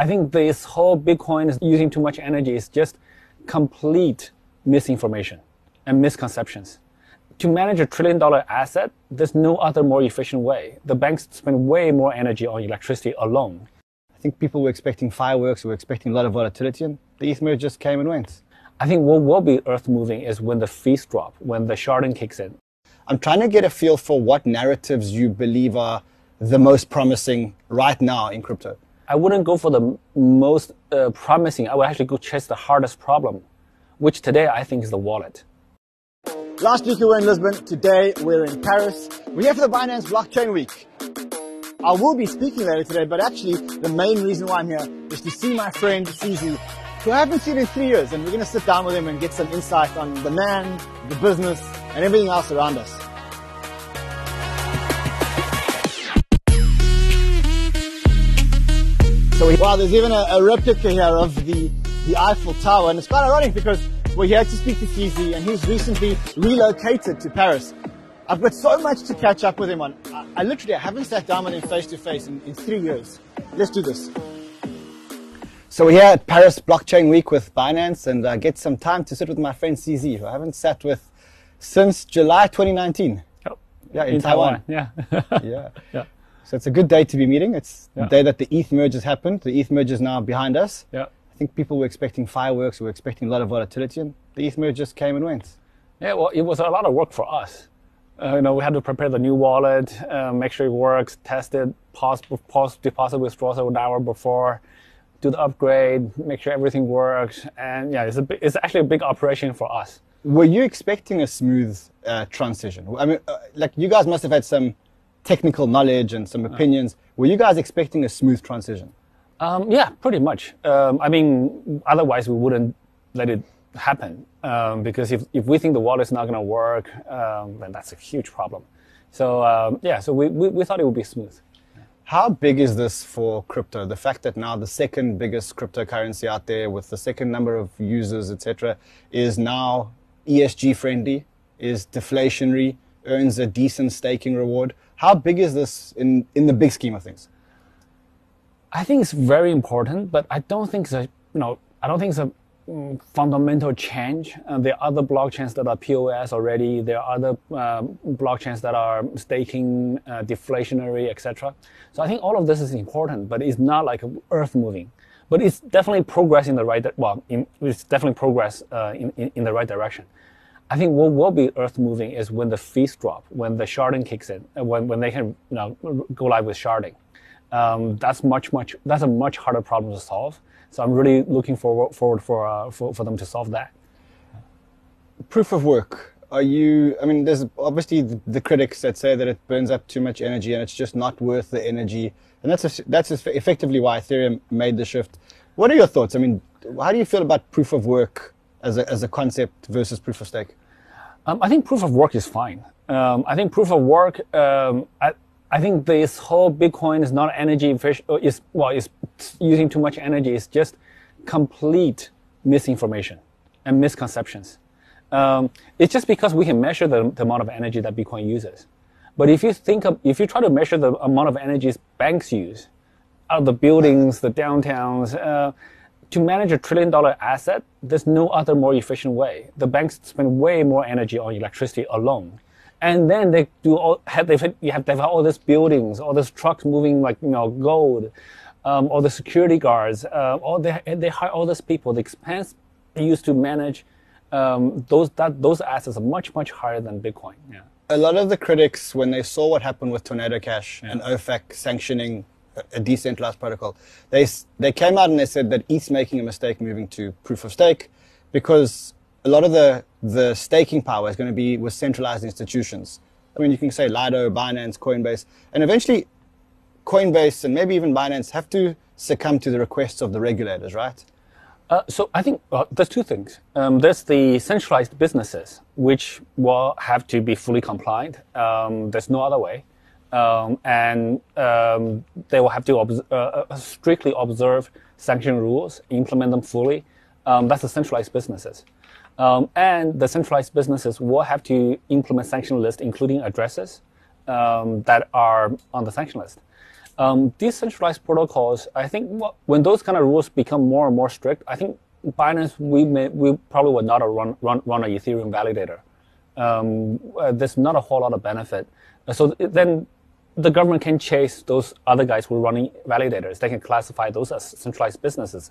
I think this whole Bitcoin is using too much energy is just complete misinformation and misconceptions. To manage a trillion dollar asset, there's no other more efficient way. The banks spend way more energy on electricity alone. I think people were expecting fireworks, were expecting a lot of volatility, and the ETH merge just came and went. I think what will be earth moving is when the fees drop, when the sharding kicks in. I'm trying to get a feel for what narratives you believe are the most promising right now in crypto. I wouldn't go for the most uh, promising. I would actually go chase the hardest problem, which today I think is the wallet. Last week we were in Lisbon. Today we're in Paris. We're here for the Binance Blockchain Week. I will be speaking later today, but actually the main reason why I'm here is to see my friend CZ who I haven't seen in three years, and we're going to sit down with him and get some insight on the man, the business, and everything else around us. So, wow, there's even a, a replica here of the, the Eiffel Tower, and it's quite ironic because we're here to speak to CZ, and he's recently relocated to Paris. I've got so much to catch up with him on. I, I literally I haven't sat down with him face to face in, in three years. Let's do this. So we're here at Paris Blockchain Week with Binance and I get some time to sit with my friend CZ, who I haven't sat with since July 2019. Oh, yeah, in, in Taiwan. Taiwan. Yeah. yeah. Yeah. So it's a good day to be meeting. It's yeah. the day that the ETH merge has happened. The ETH merge is now behind us. Yeah. I think people were expecting fireworks, we were expecting a lot of volatility, and the ETH merge just came and went. Yeah, well, it was a lot of work for us. Uh, you know, we had to prepare the new wallet, uh, make sure it works, test it, pause, pause deposit withdrawals an hour before, do the upgrade, make sure everything works, and yeah, it's a big, it's actually a big operation for us. Were you expecting a smooth uh, transition? I mean, uh, like you guys must have had some technical knowledge and some opinions. Were you guys expecting a smooth transition? Um, yeah, pretty much. Um, I mean, otherwise we wouldn't let it happen um, because if, if we think the wallet is not going to work, um, then that's a huge problem. So um, yeah, so we, we, we thought it would be smooth. How big is this for crypto? The fact that now the second biggest cryptocurrency out there with the second number of users, etc., is now ESG friendly, is deflationary, earns a decent staking reward. How big is this in, in the big scheme of things? I think it's very important, but I don't think it's a, you know, I don't think it's a Mm, fundamental change. Uh, there are other blockchains that are POS already. There are other uh, blockchains that are staking, uh, deflationary, etc. So I think all of this is important, but it's not like earth moving. But it's definitely progress in the right. Well, in, it's definitely progress uh, in, in, in the right direction. I think what will be earth moving is when the fees drop, when the sharding kicks in, when when they can you know go live with sharding. Um, that's much much that's a much harder problem to solve so I'm really looking forward forward for, uh, for, for them to solve that. Proof of work. Are you? I mean, there's obviously the, the, critics that say that it burns up too much energy and it's just not worth the energy, and that's a, that's effectively why Ethereum made the shift. What are your thoughts? I mean, how do you feel about proof of work as a, as a concept versus proof of stake? Um, I think proof of work is fine. Um, I think proof of work, um, I, I think this whole Bitcoin is not energy efficient, uh, is, well, it's using too much energy. It's just complete misinformation and misconceptions. Um, it's just because we can measure the, the, amount of energy that Bitcoin uses. But if you think of, if you try to measure the amount of energy banks use, out of the buildings, the downtowns, uh, to manage a trillion dollar asset, there's no other more efficient way. The banks spend way more energy on electricity alone and then they do all have they you have they have all these buildings, all these trucks moving like you know gold, um, all the security guards, uh, all they they hire all these people. The expense used to manage um, those that those assets are much much higher than Bitcoin. Yeah. A lot of the critics, when they saw what happened with Tornado Cash yeah. and OFAC sanctioning a decentralized protocol, they they came out and they said that ETH's making a mistake moving to proof of stake because a lot of the, the staking power is going to be with centralized institutions. I mean, you can say Lido, Binance, Coinbase, and eventually Coinbase and maybe even Binance have to succumb to the requests of the regulators, right? Uh, so I think there's two things. Um, there's the centralized businesses, which will have to be fully compliant. Um, there's no other way. Um, and um, they will have to uh, uh, strictly observe sanction rules, implement them fully. Um, that's the centralized businesses. Um, and the centralized businesses will have to implement sanction list, including addresses um, that are on the sanction list. Um, decentralized protocols, I think what, when those kind of rules become more and more strict, I think Binance, we, may, we probably would not run, run, run an Ethereum validator. Um, uh, there's not a whole lot of benefit. So then the government can chase those other guys who are running validators. They can classify those as centralized businesses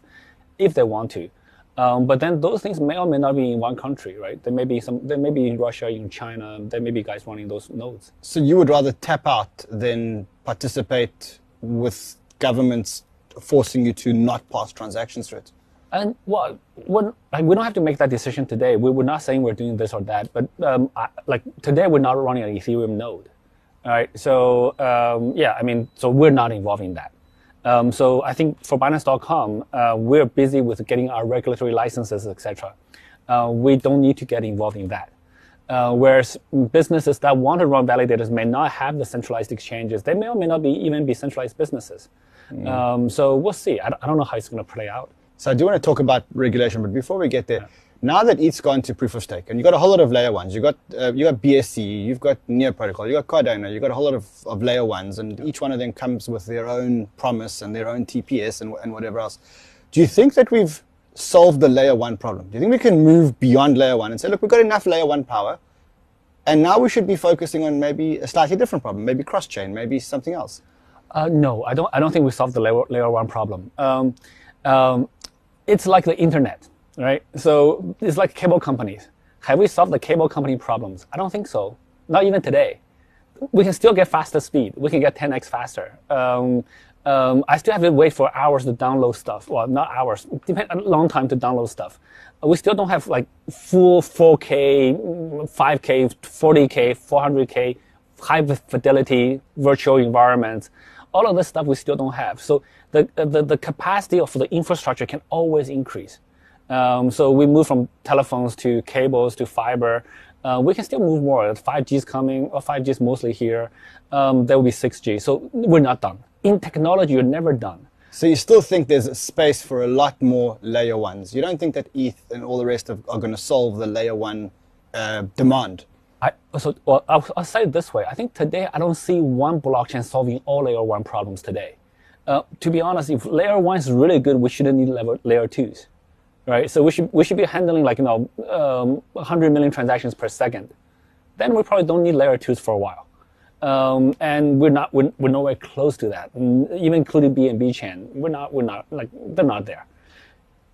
if they want to. Um, but then those things may or may not be in one country, right? There may be some, there may be in Russia, in China, there may be guys running those nodes. So you would rather tap out than participate with governments forcing you to not pass transactions through it? And well, like, we don't have to make that decision today. We, we're not saying we're doing this or that, but um, I, like today we're not running an Ethereum node. All right. So um, yeah, I mean, so we're not involved in that. Um, so I think for Binance.com, uh, we're busy with getting our regulatory licenses, etc. Uh, we don't need to get involved in that. Uh, whereas businesses that want to run validators may not have the centralized exchanges. They may or may not be even be centralized businesses. Mm. Um, so we'll see. I, I, don't know how it's going to play out. So I do want to talk about regulation, but before we get there, yeah. Now that ETH's gone to proof of stake, and you've got a whole lot of layer ones, you've got uh, you got BSC, you've got Near Protocol, you've got Cardano, you've got a whole lot of, of layer ones, and each one of them comes with their own promise and their own TPS and, and whatever else. Do you think that we've solved the layer one problem? Do you think we can move beyond layer one and say, look, we've got enough layer one power, and now we should be focusing on maybe a slightly different problem, maybe cross chain, maybe something else? Uh, no, I don't. I don't think we solved the layer, layer one problem. Um, um, it's like the internet, right? So it's like cable companies. Have we solved the cable company problems? I don't think so. Not even today. We can still get faster speed. We can get 10x faster. Um, um, I still have to wait for hours to download stuff. Well, not hours. Depend a long time to download stuff. We still don't have like full 4K, 5K, 40K, 400K, high fidelity virtual environments. All of this stuff we still don't have. So the, the, the capacity of the infrastructure can always increase. Um, so we move from telephones to cables to fiber. Uh, we can still move more. 5G is coming, or 5G is mostly here. Um, there will be 6G. So we're not done. In technology, you're never done. So you still think there's a space for a lot more layer ones. You don't think that ETH and all the rest of, are going to solve the layer one uh, demand. I, so well, I'll, I'll, say it this way. I think today I don't see one blockchain solving all layer one problems today. Uh, to be honest, if layer one is really good, we shouldn't need level, layer twos, right? So we should we should be handling like you know um, 100 million transactions per second. Then we probably don't need layer twos for a while, um, and we're not we're, we're nowhere close to that. Even including BNB chain, we're not we're not like they're not there.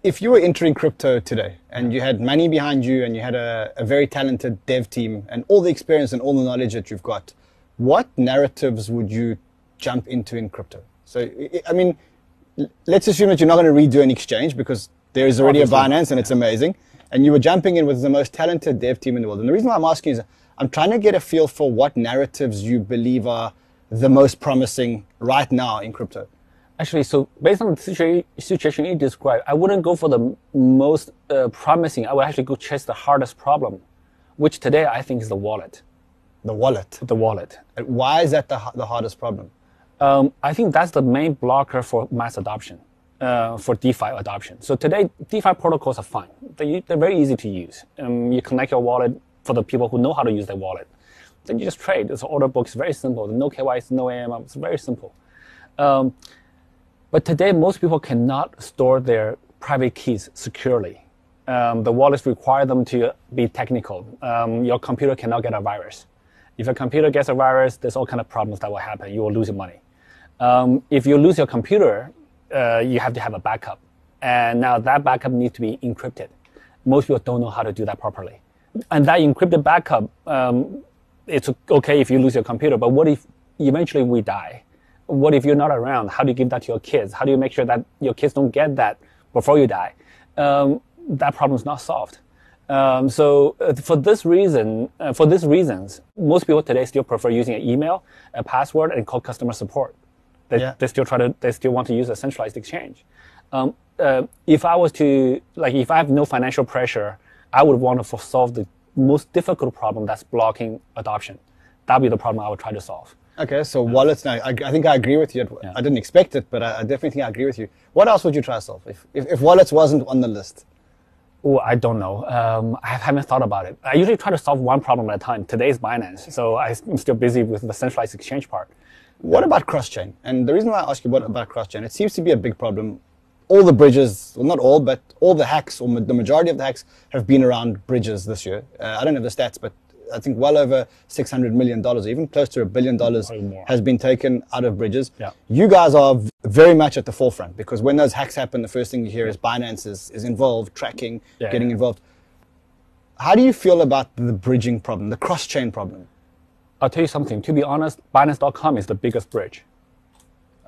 If you were entering crypto today and you had money behind you and you had a, a very talented dev team and all the experience and all the knowledge that you've got, what narratives would you jump into in crypto? So, I mean, let's assume that you're not going to redo an exchange because there is already Obviously. a Binance and it's amazing. And you were jumping in with the most talented dev team in the world. And the reason why I'm asking is I'm trying to get a feel for what narratives you believe are the most promising right now in crypto. Actually, so based on the situation you described, I wouldn't go for the most uh, promising. I would actually go chase the hardest problem, which today I think is the wallet. The wallet. The wallet. Why is that the, the hardest problem? Um, I think that's the main blocker for mass adoption, uh, for DeFi adoption. So today, DeFi protocols are fine. They, they're very easy to use. Um, you connect your wallet for the people who know how to use their wallet. Then you just trade. It's order book. It's very simple. No KYC, no AML. It's very simple. Um, but today, most people cannot store their private keys securely. Um, the wallets require them to be technical. Um, your computer cannot get a virus. If your computer gets a virus, there's all kind of problems that will happen. You will lose your money. Um, if you lose your computer, uh, you have to have a backup. And now that backup needs to be encrypted. Most people don't know how to do that properly. And that encrypted backup, um, it's okay if you lose your computer, but what if eventually we die? What if you're not around? How do you give that to your kids? How do you make sure that your kids don't get that before you die? Um, that problem is not solved. Um, so uh, for this reason, uh, for these reasons, most people today still prefer using an email, a password, and call customer support. They, yeah. they still try to, they still want to use a centralized exchange. Um, uh, if I was to, like, if I have no financial pressure, I would want to solve the most difficult problem that's blocking adoption. That'd be the problem I would try to solve. Okay, so wallets now, I, I, think I agree with you. Yeah. I didn't expect it, but I, I, definitely think I agree with you. What else would you try to solve if, if, if wallets wasn't on the list? Oh, I don't know. Um, I haven't thought about it. I usually try to solve one problem at a time. Today is Binance, so I'm still busy with the centralized exchange part. What about cross chain? And the reason why I ask you what about cross chain, it seems to be a big problem. All the bridges, well, not all, but all the hacks, or ma- the majority of the hacks, have been around bridges this year. Uh, I don't have the stats, but I think well over six hundred million dollars, even close to a billion dollars, has been taken out of bridges. Yeah. You guys are v- very much at the forefront because when those hacks happen, the first thing you hear is Binance is, is involved, tracking, Yeah, getting yeah. involved. How do you feel about the bridging problem, the cross chain problem? I'll tell you something. To be honest, Binance.com is the biggest bridge.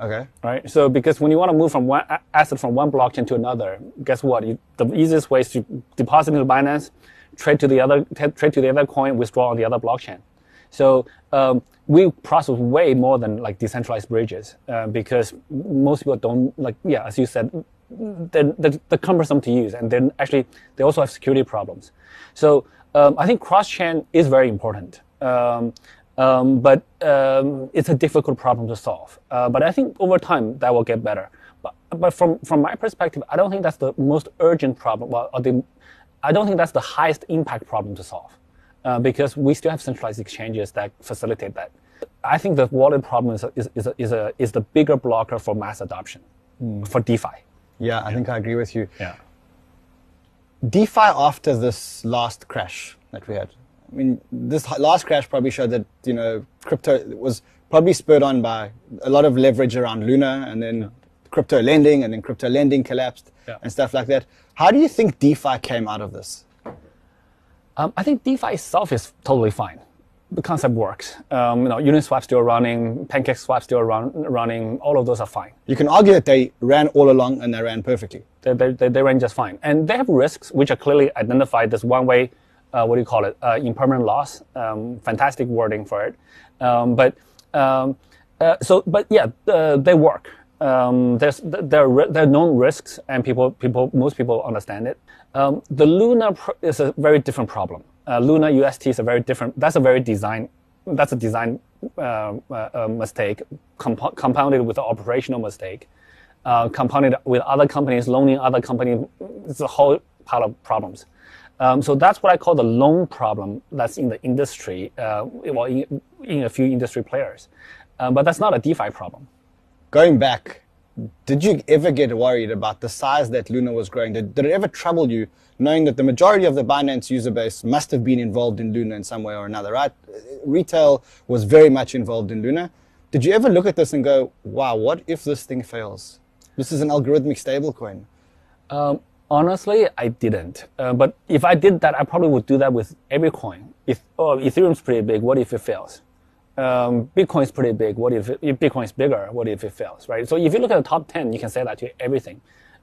Okay. right? So because when you want to move from one asset from one blockchain to another, guess what? You, the easiest way is to deposit into Binance, trade to the other trade to the other coin, withdraw on the other blockchain. So um, we process way more than like decentralized bridges uh, because most people don't like yeah, as you said, they're, they're, they're cumbersome to use and then actually they also have security problems. So um, I think cross chain is very important. Um, um, but um, it's a difficult problem to solve. Uh, but I think over time that will get better. But, but from, from my perspective, I don't think that's the most urgent problem. Well, or the, I don't think that's the highest impact problem to solve uh, because we still have centralized exchanges that facilitate that. I think the wallet problem is, a, is, is, a, is, a, is the bigger blocker for mass adoption for DeFi. Yeah, I think I agree with you. Yeah. DeFi after this last crash that we had. I mean, this last crash probably showed that you know crypto was probably spurred on by a lot of leverage around Luna, and then crypto lending, and then crypto lending collapsed Yeah. and stuff like that. How do you think DeFi came out of this? Um, I think DeFi itself is totally fine. The concept works. Um, you know, Uniswap still running, PancakeSwap still run, running. All of those are fine. You can argue that they ran all along and they ran perfectly. They, they, they, they run just fine. And they have risks which are clearly identified. There's one way, uh, what do you call it, uh, impermanent loss. Um, fantastic wording for it. Um, but um, uh, so, but yeah, uh, they work. Um, there's there are, there are known risks, and people people most people understand it. Um, the Luna is a very different problem. Uh, Luna UST is a very different. That's a very design. That's a design uh, uh, mistake, compo- compounded with an operational mistake compounded with other companies loaning other companies. It's a whole pile of problems. Um, so that's what I call the loan problem that's in the industry, uh, well, in, in a few industry players. Um, but that's not a DeFi problem. Going back, did you ever get worried about the size that Luna was growing? Did, did it ever trouble you knowing that the majority of the Binance user base must have been involved in Luna in some way or another, right? Retail was very much involved in Luna. Did you ever look at this and go, wow, what if this thing fails? This is an algorithmic stablecoin. Honestly, I didn't. Uh, but if I did that, I probably would do that with every coin. If oh, Ethereum's pretty big, what if it fails? Um, Bitcoin's pretty big. What if, it, if Bitcoin's bigger? What if it fails? Right. So if you look at the top ten, you can say that to everything.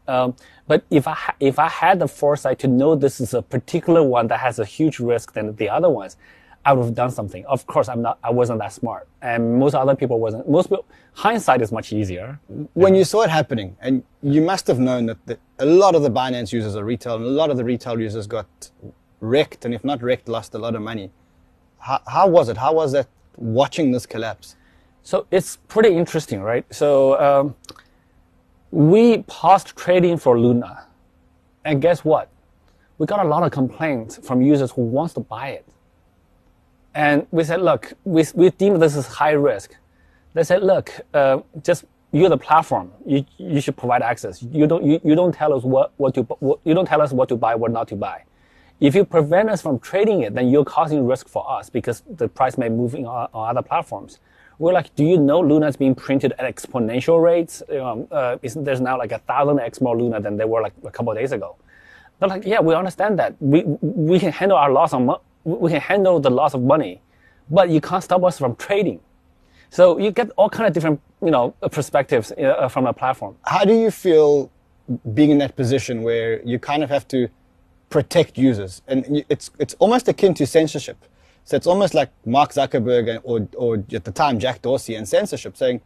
Um, but if I ha- if I had the foresight to know this is a particular one that has a huge risk than the other ones, I would have done something. Of course, I'm not. I wasn't that smart, and most other people wasn't. Most people, hindsight is much easier. When you saw it happening, and you must have known that the, a lot of the Binance users are retail, and a lot of the retail users got wrecked, and if not wrecked, lost a lot of money. How, how was it? How was that watching this collapse? So it's pretty interesting, right? So um, we paused trading for Luna, and guess what? We got a lot of complaints from users who wants to buy it. And we said, look, we, we deem this is high risk. They said, look, uh, just you're the platform. You, you should provide access. You don't, you, you don't tell us what, what to, what, you don't tell us what to buy, what not to buy. If you prevent us from trading it, then you're causing risk for us because the price may move in on, on other platforms. We're like, do you know Luna is being printed at exponential rates? Um, uh, is, there's now like a thousand x more Luna than there were like a couple days ago. They're like, yeah, we understand that. We, we can handle our loss on, we can handle the loss of money, but you can't stop us from trading. So you get all kind of different, you know, perspectives uh, from a platform. How do you feel being in that position where you kind of have to protect users? And it's, it's almost akin to censorship. So it's almost like Mark Zuckerberg or, or at the time Jack Dorsey and censorship saying,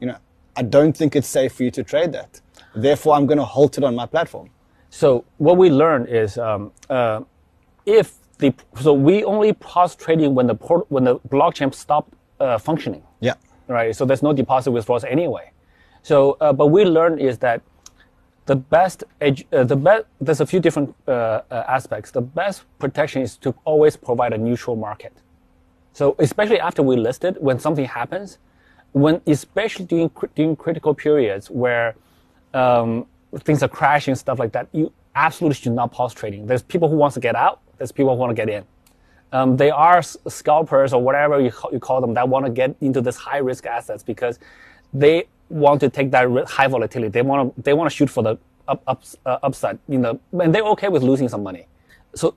you know, I don't think it's safe for you to trade that. Therefore, I'm going to halt it on my platform. So what we learned is um, uh, if the so we only pause trading when the port, when the blockchain stopped uh, functioning, Yeah. right? So there's no deposit withdrawals anyway. So uh, but we learned is that the best edge, uh, the best there's a few different uh, uh, aspects. The best protection is to always provide a neutral market. So especially after we listed, when something happens, when especially during during critical periods where um, things are crashing, stuff like that, you absolutely should not pause trading. There's people who wants to get out. There's people want to get in. Um, they are scalpers or whatever you call, you call them that want to get into this high risk assets because they want to take that high volatility. They want to they want to shoot for the up, up, uh, upside. You know, and they're okay with losing some money. So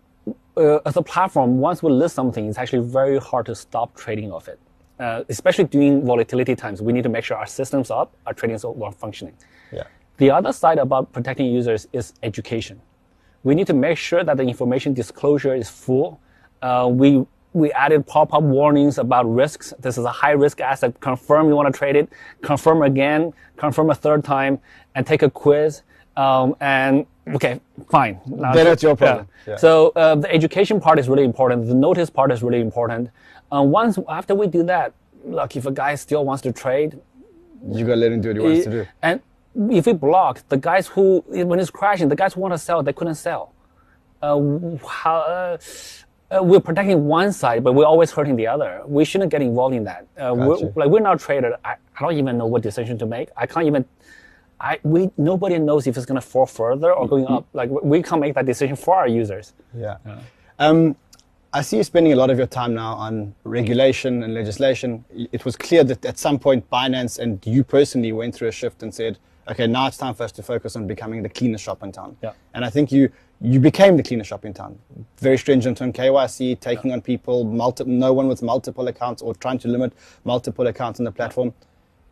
uh, as a platform, once we list something, it's actually very hard to stop trading of it. Uh, especially during volatility times, we need to make sure our systems are up, our trading are functioning. Yeah. The other side about protecting users is education. We need to make sure that the information disclosure is full. Uh, we we added pop-up warnings about risks. This is a high-risk asset. Confirm you want to trade it. Confirm again. Confirm a third time, and take a quiz. Um, and okay, fine. Now, then it's your problem. Yeah. Yeah. So uh, the education part is really important. The notice part is really important. Uh, once after we do that, look, if a guy still wants to trade, you gotta let him do what he wants to do. And if we block the guys who, when it's crashing, the guys who want to sell, they couldn't sell. Uh, how, uh, uh, we're protecting one side, but we're always hurting the other. We shouldn't get involved in that. Uh, we're, like we're not traders. I, I don't even know what decision to make. I can't even. I we nobody knows if it's gonna fall further or going up. Like we can't make that decision for our users. Yeah. yeah. Um, I see you spending a lot of your time now on regulation and legislation. It was clear that at some point Binance and you personally went through a shift and said, okay, now it's time for us to focus on becoming the cleanest shop in town. Yeah. And I think you you became the cleanest shop in town. Very stringent on KYC, taking yeah. on people, multi- no one with multiple accounts or trying to limit multiple accounts on the platform.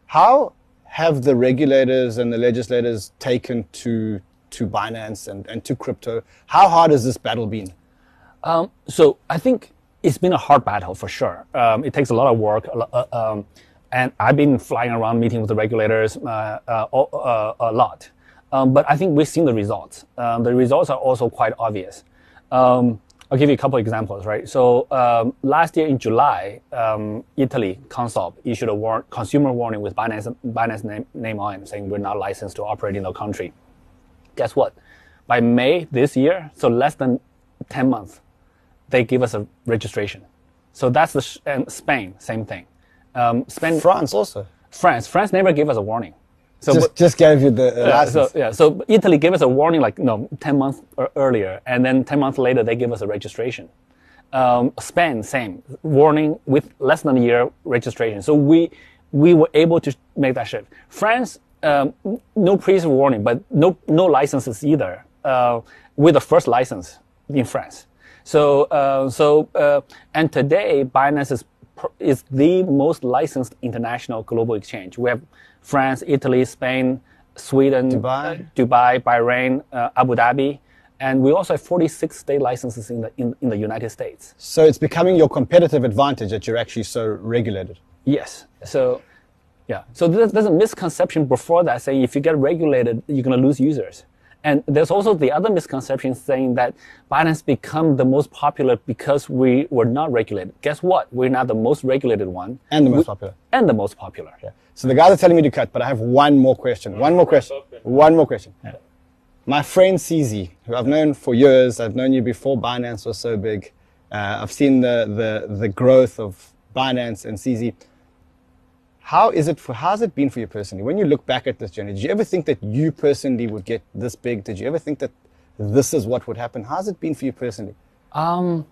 How have the regulators and the legislators taken to to Binance and, and to crypto? How hard has this battle been? Um, so I think it's been a hard battle for sure. Um, it takes a lot of work. Uh, um, and I've been flying around meeting with the regulators uh, uh, uh, a lot. Um, but I think we've seen the results. Um, the results are also quite obvious. Um, I'll give you a couple examples, right? So um, last year in July, um, Italy Consob issued a war- consumer warning with Binance, Binance name, name on saying we're not licensed to operate in the country. Guess what? By May this year, so less than 10 months, they give us a registration. So that's the sh- and Spain, same thing. Um, Spain, France also. France, France never gave us a warning. So just, just gave you the uh, so yeah, so Italy gave us a warning like no, ten months earlier, and then ten months later they give us a registration. Um, Spain, same warning with less than a year registration. So we we were able to make that shift. France, um, no previous warning, but no no licenses either. Uh, we're the first license in France. So uh, so uh, and today Binance is is the most licensed international global exchange. We have France, Italy, Spain, Sweden, Dubai, Dubai Bahrain, uh, Abu Dhabi, and we also have 46 state licenses in the, in, in the United States. So it's becoming your competitive advantage that you're actually so regulated. Yes. So, yeah. So there's, there's a misconception before that saying if you get regulated, you're going to lose users. And there's also the other misconception saying that Binance become the most popular because we were not regulated. Guess what? We're not the most regulated one. And the most we, popular. And the most popular. Yeah. So the guys are telling me to cut, but I have one more question. One more question. One more question. Yeah. My friend CZ, who I've known for years, I've known you before Binance was so big. Uh, I've seen the, the, the growth of Binance and CZ. How is it for, how's it been for you personally? When you look back at this journey, did you ever think that you personally would get this big? Did you ever think that this is what would happen? How's it been for you personally? Um,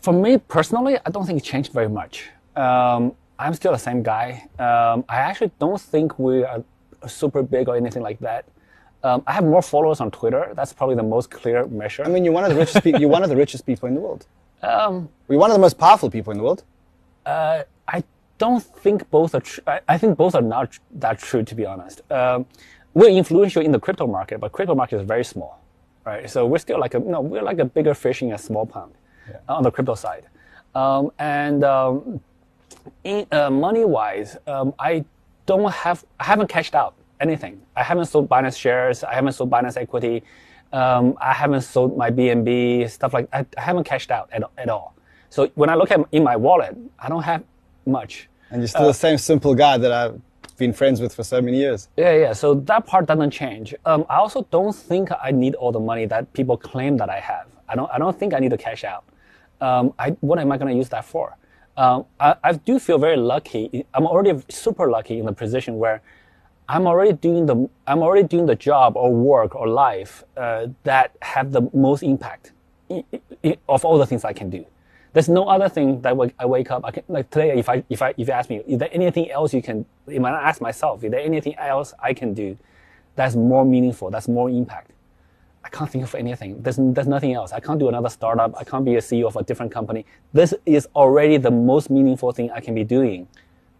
for me personally, I don't think it changed very much. Um, I'm still the same guy. Um, I actually don't think we are super big or anything like that. Um, I have more followers on Twitter. That's probably the most clear measure. I mean, you're one of the richest. pe- you're one of the richest people in the world. Um, you're one of the most powerful people in the world. Uh, don't think both are. Tr- I, I, think both are not that true, to be honest. Um, we're influential in the crypto market, but crypto market is very small, right? So we're still like a no, we're like a bigger fish in a small pond yeah. on the crypto side, um, and um, in, uh, money wise, um, I don't have I haven't cashed out anything. I haven't sold Binance shares. I haven't sold Binance equity. Um, I haven't sold my BNB stuff like I, I haven't cashed out at, at all. So when I look at in my wallet, I don't have much. And you're still uh, the same simple guy that I've been friends with for so many years. Yeah, yeah. So that part doesn't change. Um, I also don't think I need all the money that people claim that I have. I don't. I don't think I need to cash out. Um, I, what am I going to use that for? um, I, I do feel very lucky. I'm already super lucky in the position where I'm already doing the I'm already doing the job or work or life uh, that have the most impact of all the things I can do. There's no other thing that I wake up. I can, like today, if I if I if you ask me, is there anything else you can? If I ask myself, is there anything else I can do that's more meaningful, that's more impact? I can't think of anything. There's, there's nothing else. I can't do another startup. I can't be a CEO of a different company. This is already the most meaningful thing I can be doing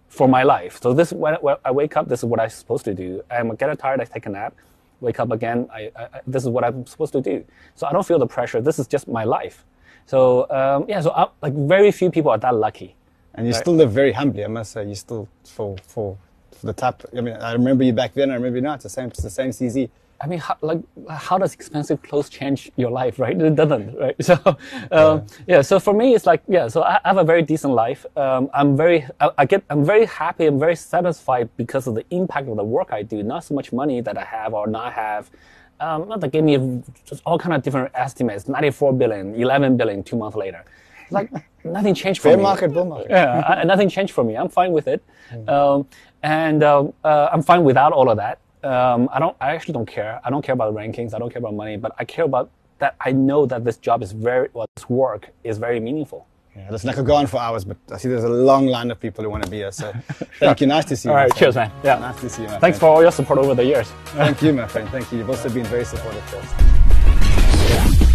for my life. So this when, when I wake up, this is what I'm supposed to do. I'm get tired, I take a nap. Wake up again. I, I, this is what I'm supposed to do. So I don't feel the pressure. This is just my life. So um, yeah. So I, like very few people are that lucky. And you still live very humbly, I must say. You still for for, for the top. I mean, I remember you back then. I remember you now. It's the same. It's the same CZ. I mean, how, like, how does expensive clothes change your life, right? It doesn't, right? So, um, yeah. So for me, it's like, yeah. So I, I have a very decent life. Um, I'm very, I, I, get, I'm very happy. I'm very satisfied because of the impact of the work I do. Not so much money that I have or not have. Um, not that give me just all kind of different estimates. 94 billion, 11 billion, two months later. It's like nothing changed for Fair me. market, bull market. Yeah, I, nothing changed for me. I'm fine with it, um, and um, uh, I'm fine without all of that. Um, I don't. I actually don't care. I don't care about rankings. I don't care about money. But I care about that. I know that this job is very, well, this work is very meaningful. Yeah, listen, I could go on for hours, but I see there's a long line of people who want to be here. So thank you. Nice to see you. All right, cheers, man. Yeah. Nice to see you, man. Thanks friend. for all your support over the years. thank you, my friend. Thank you. You've also been very supportive to us.